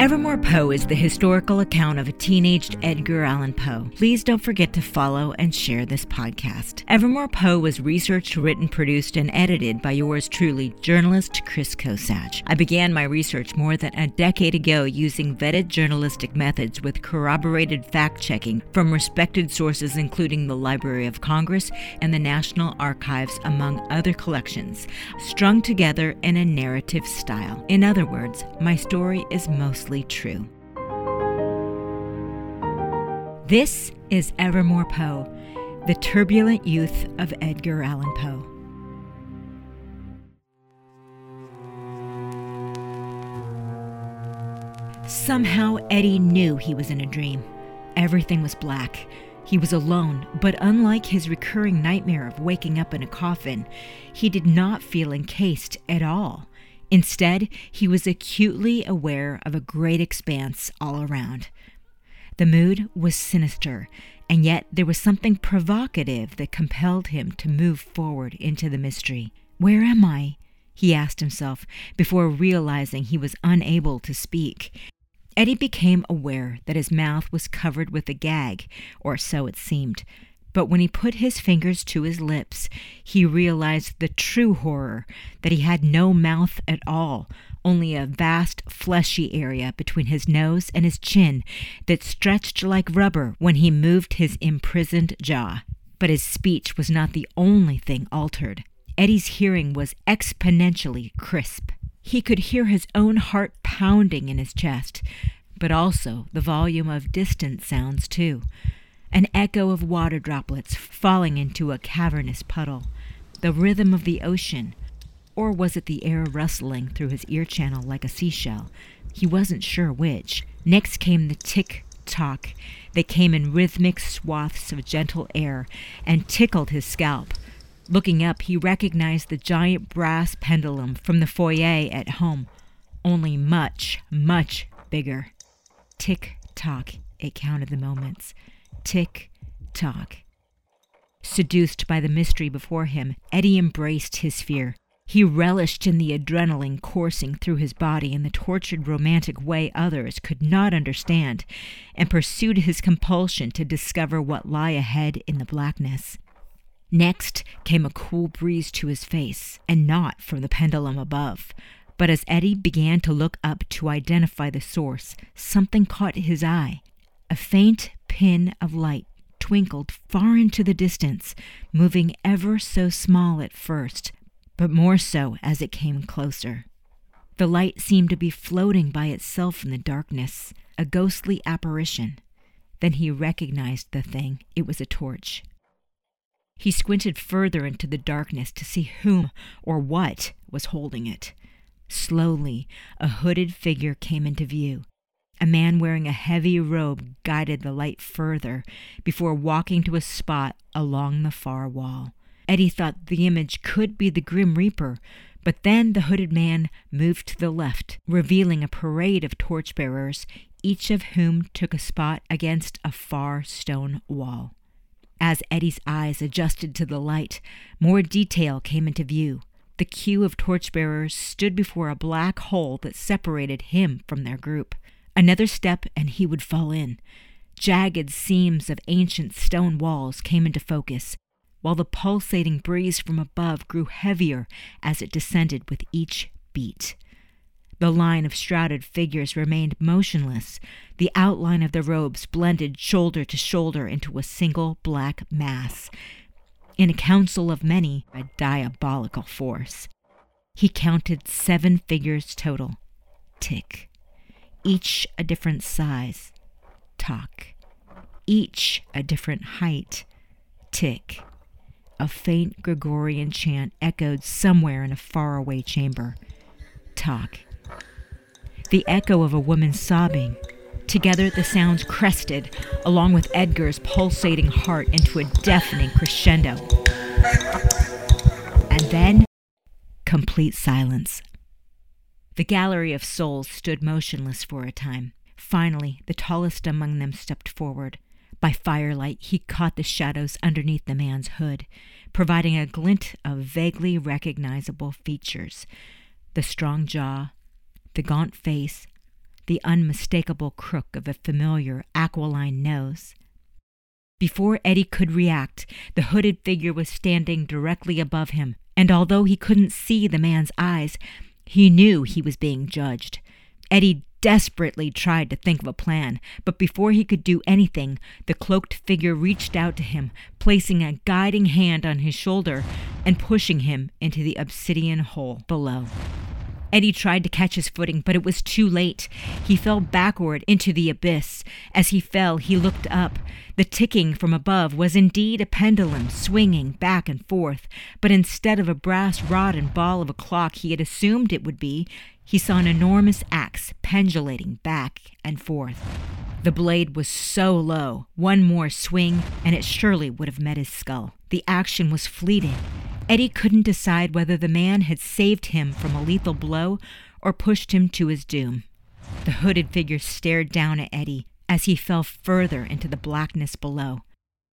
Evermore Poe is the historical account of a teenaged Edgar Allan Poe. Please don't forget to follow and share this podcast. Evermore Poe was researched, written, produced, and edited by yours truly, journalist Chris Kosach. I began my research more than a decade ago using vetted journalistic methods with corroborated fact checking from respected sources, including the Library of Congress and the National Archives, among other collections, strung together in a narrative style. In other words, my story is mostly true. This is Evermore Poe, the turbulent youth of Edgar Allan Poe. Somehow, Eddy knew he was in a dream. Everything was black. He was alone, but unlike his recurring nightmare of waking up in a coffin, he did not feel encased at all. Instead, he was acutely aware of a great expanse all around. The mood was sinister, and yet there was something provocative that compelled him to move forward into the mystery. Where am I? he asked himself before realizing he was unable to speak. Eddy became aware that his mouth was covered with a gag, or so it seemed, but when he put his fingers to his lips, he realized the true horror that he had no mouth at all, only a vast fleshy area between his nose and his chin that stretched like rubber when he moved his imprisoned jaw. But his speech was not the only thing altered. Eddy's hearing was exponentially crisp. He could hear his own heart pounding in his chest, but also the volume of distant sounds, too an echo of water droplets falling into a cavernous puddle, the rhythm of the ocean, or was it the air rustling through his ear channel like a seashell? He wasn't sure which. Next came the tick tock that came in rhythmic swaths of gentle air and tickled his scalp. Looking up, he recognized the giant brass pendulum from the foyer at home, only much, much bigger. Tick tock, it counted the moments. Tick tock. Seduced by the mystery before him, Eddy embraced his fear. He relished in the adrenaline coursing through his body in the tortured romantic way others could not understand, and pursued his compulsion to discover what lay ahead in the blackness. Next came a cool breeze to his face, and not from the pendulum above. But as Eddy began to look up to identify the source, something caught his eye. A faint pin of light twinkled far into the distance, moving ever so small at first, but more so as it came closer. The light seemed to be floating by itself in the darkness, a ghostly apparition. Then he recognized the thing. It was a torch. He squinted further into the darkness to see whom or what was holding it. Slowly, a hooded figure came into view, a man wearing a heavy robe guided the light further before walking to a spot along the far wall. Eddy thought the image could be the Grim Reaper, but then the hooded man moved to the left, revealing a parade of torchbearers, each of whom took a spot against a far stone wall. As Eddy's eyes adjusted to the light, more detail came into view. The queue of torchbearers stood before a black hole that separated him from their group. Another step and he would fall in. Jagged seams of ancient stone walls came into focus, while the pulsating breeze from above grew heavier as it descended with each beat. The line of shrouded figures remained motionless. The outline of the robes blended shoulder to shoulder into a single black mass. In a council of many, a diabolical force. He counted seven figures total. Tick, each a different size. Talk. Each a different height. Tick. A faint Gregorian chant echoed somewhere in a faraway chamber. Talk. The echo of a woman sobbing. Together the sounds crested, along with Edgar's pulsating heart, into a deafening crescendo. And then, complete silence. The gallery of souls stood motionless for a time. Finally, the tallest among them stepped forward. By firelight, he caught the shadows underneath the man's hood, providing a glint of vaguely recognizable features the strong jaw, the gaunt face, the unmistakable crook of a familiar aquiline nose. Before Eddy could react, the hooded figure was standing directly above him, and although he couldn't see the man's eyes, he knew he was being judged. Eddy desperately tried to think of a plan, but before he could do anything, the cloaked figure reached out to him, placing a guiding hand on his shoulder and pushing him into the obsidian hole below. Eddy tried to catch his footing, but it was too late. He fell backward into the abyss. As he fell, he looked up. The ticking from above was indeed a pendulum swinging back and forth, but instead of a brass rod and ball of a clock he had assumed it would be, he saw an enormous axe pendulating back and forth. The blade was so low, one more swing, and it surely would have met his skull. The action was fleeting. Eddy couldn't decide whether the man had saved him from a lethal blow or pushed him to his doom. The hooded figure stared down at Eddy as he fell further into the blackness below.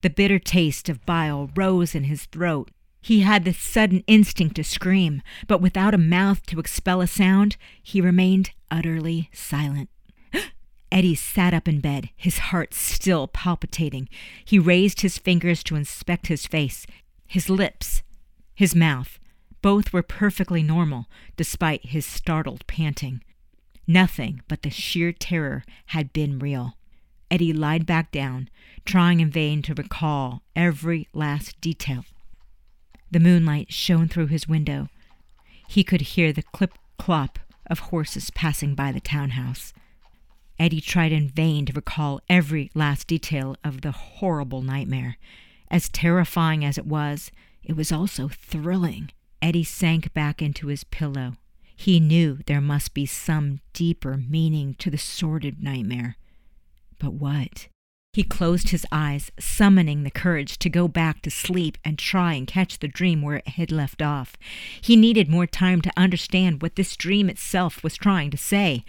The bitter taste of bile rose in his throat. He had the sudden instinct to scream, but without a mouth to expel a sound, he remained utterly silent. Eddy sat up in bed, his heart still palpitating. He raised his fingers to inspect his face. His lips his mouth. Both were perfectly normal, despite his startled panting. Nothing but the sheer terror had been real. Eddy lied back down, trying in vain to recall every last detail. The moonlight shone through his window. He could hear the clip clop of horses passing by the townhouse. Eddy tried in vain to recall every last detail of the horrible nightmare. As terrifying as it was, it was also thrilling. Eddy sank back into his pillow. He knew there must be some deeper meaning to the sordid nightmare. But what? He closed his eyes, summoning the courage to go back to sleep and try and catch the dream where it had left off. He needed more time to understand what this dream itself was trying to say.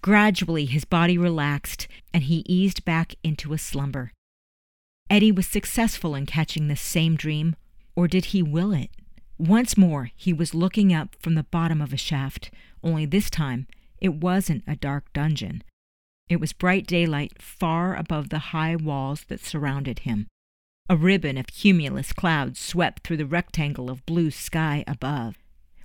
Gradually, his body relaxed, and he eased back into a slumber. Eddy was successful in catching this same dream or did he will it? Once more, he was looking up from the bottom of a shaft, only this time it wasn't a dark dungeon. It was bright daylight far above the high walls that surrounded him. A ribbon of cumulus clouds swept through the rectangle of blue sky above.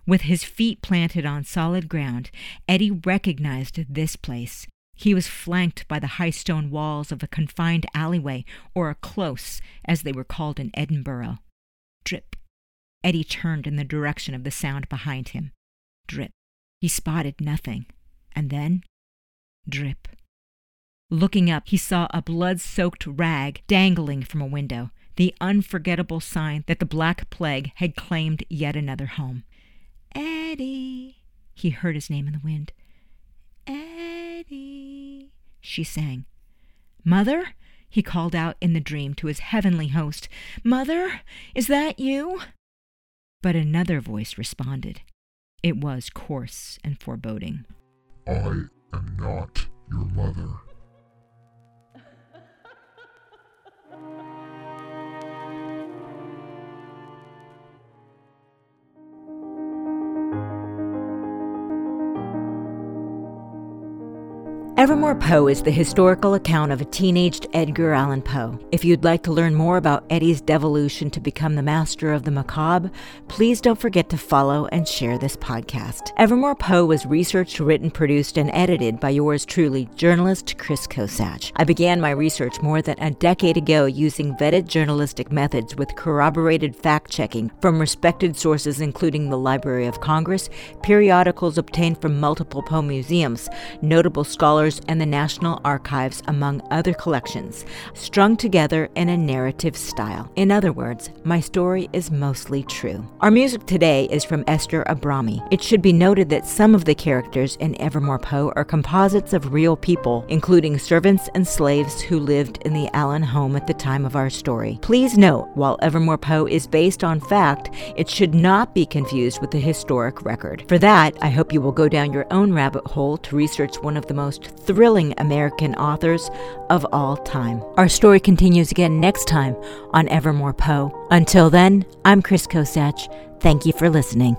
With his feet planted on solid ground, Eddy recognized this place. He was flanked by the high stone walls of a confined alleyway, or a close, as they were called in Edinburgh. Drip. Eddy turned in the direction of the sound behind him. Drip. He spotted nothing. And then, drip. Looking up, he saw a blood soaked rag dangling from a window, the unforgettable sign that the Black Plague had claimed yet another home. Eddy, he heard his name in the wind. Eddy, she sang. Mother? He called out in the dream to his heavenly host, Mother, is that you? But another voice responded. It was coarse and foreboding. I am not your mother. Evermore Poe is the historical account of a teenaged Edgar Allan Poe. If you'd like to learn more about Eddy's devolution to become the master of the macabre, please don't forget to follow and share this podcast. Evermore Poe was researched, written, produced, and edited by yours truly, journalist Chris Kosach. I began my research more than a decade ago using vetted journalistic methods with corroborated fact checking from respected sources, including the Library of Congress, periodicals obtained from multiple Poe museums, notable scholars and the National Archives, among other collections, strung together in a narrative style. In other words, my story is mostly true. Our music today is from Esther Abrami. It should be noted that some of the characters in Evermore Poe are composites of real people, including servants and slaves who lived in the Allen home at the time of our story. Please note, while Evermore Poe is based on fact, it should not be confused with the historic record. For that, I hope you will go down your own rabbit hole to research one of the most thrilling American authors of all time. Our story continues again next time on Evermore Poe. Until then, I'm Chris Kosach. Thank you for listening.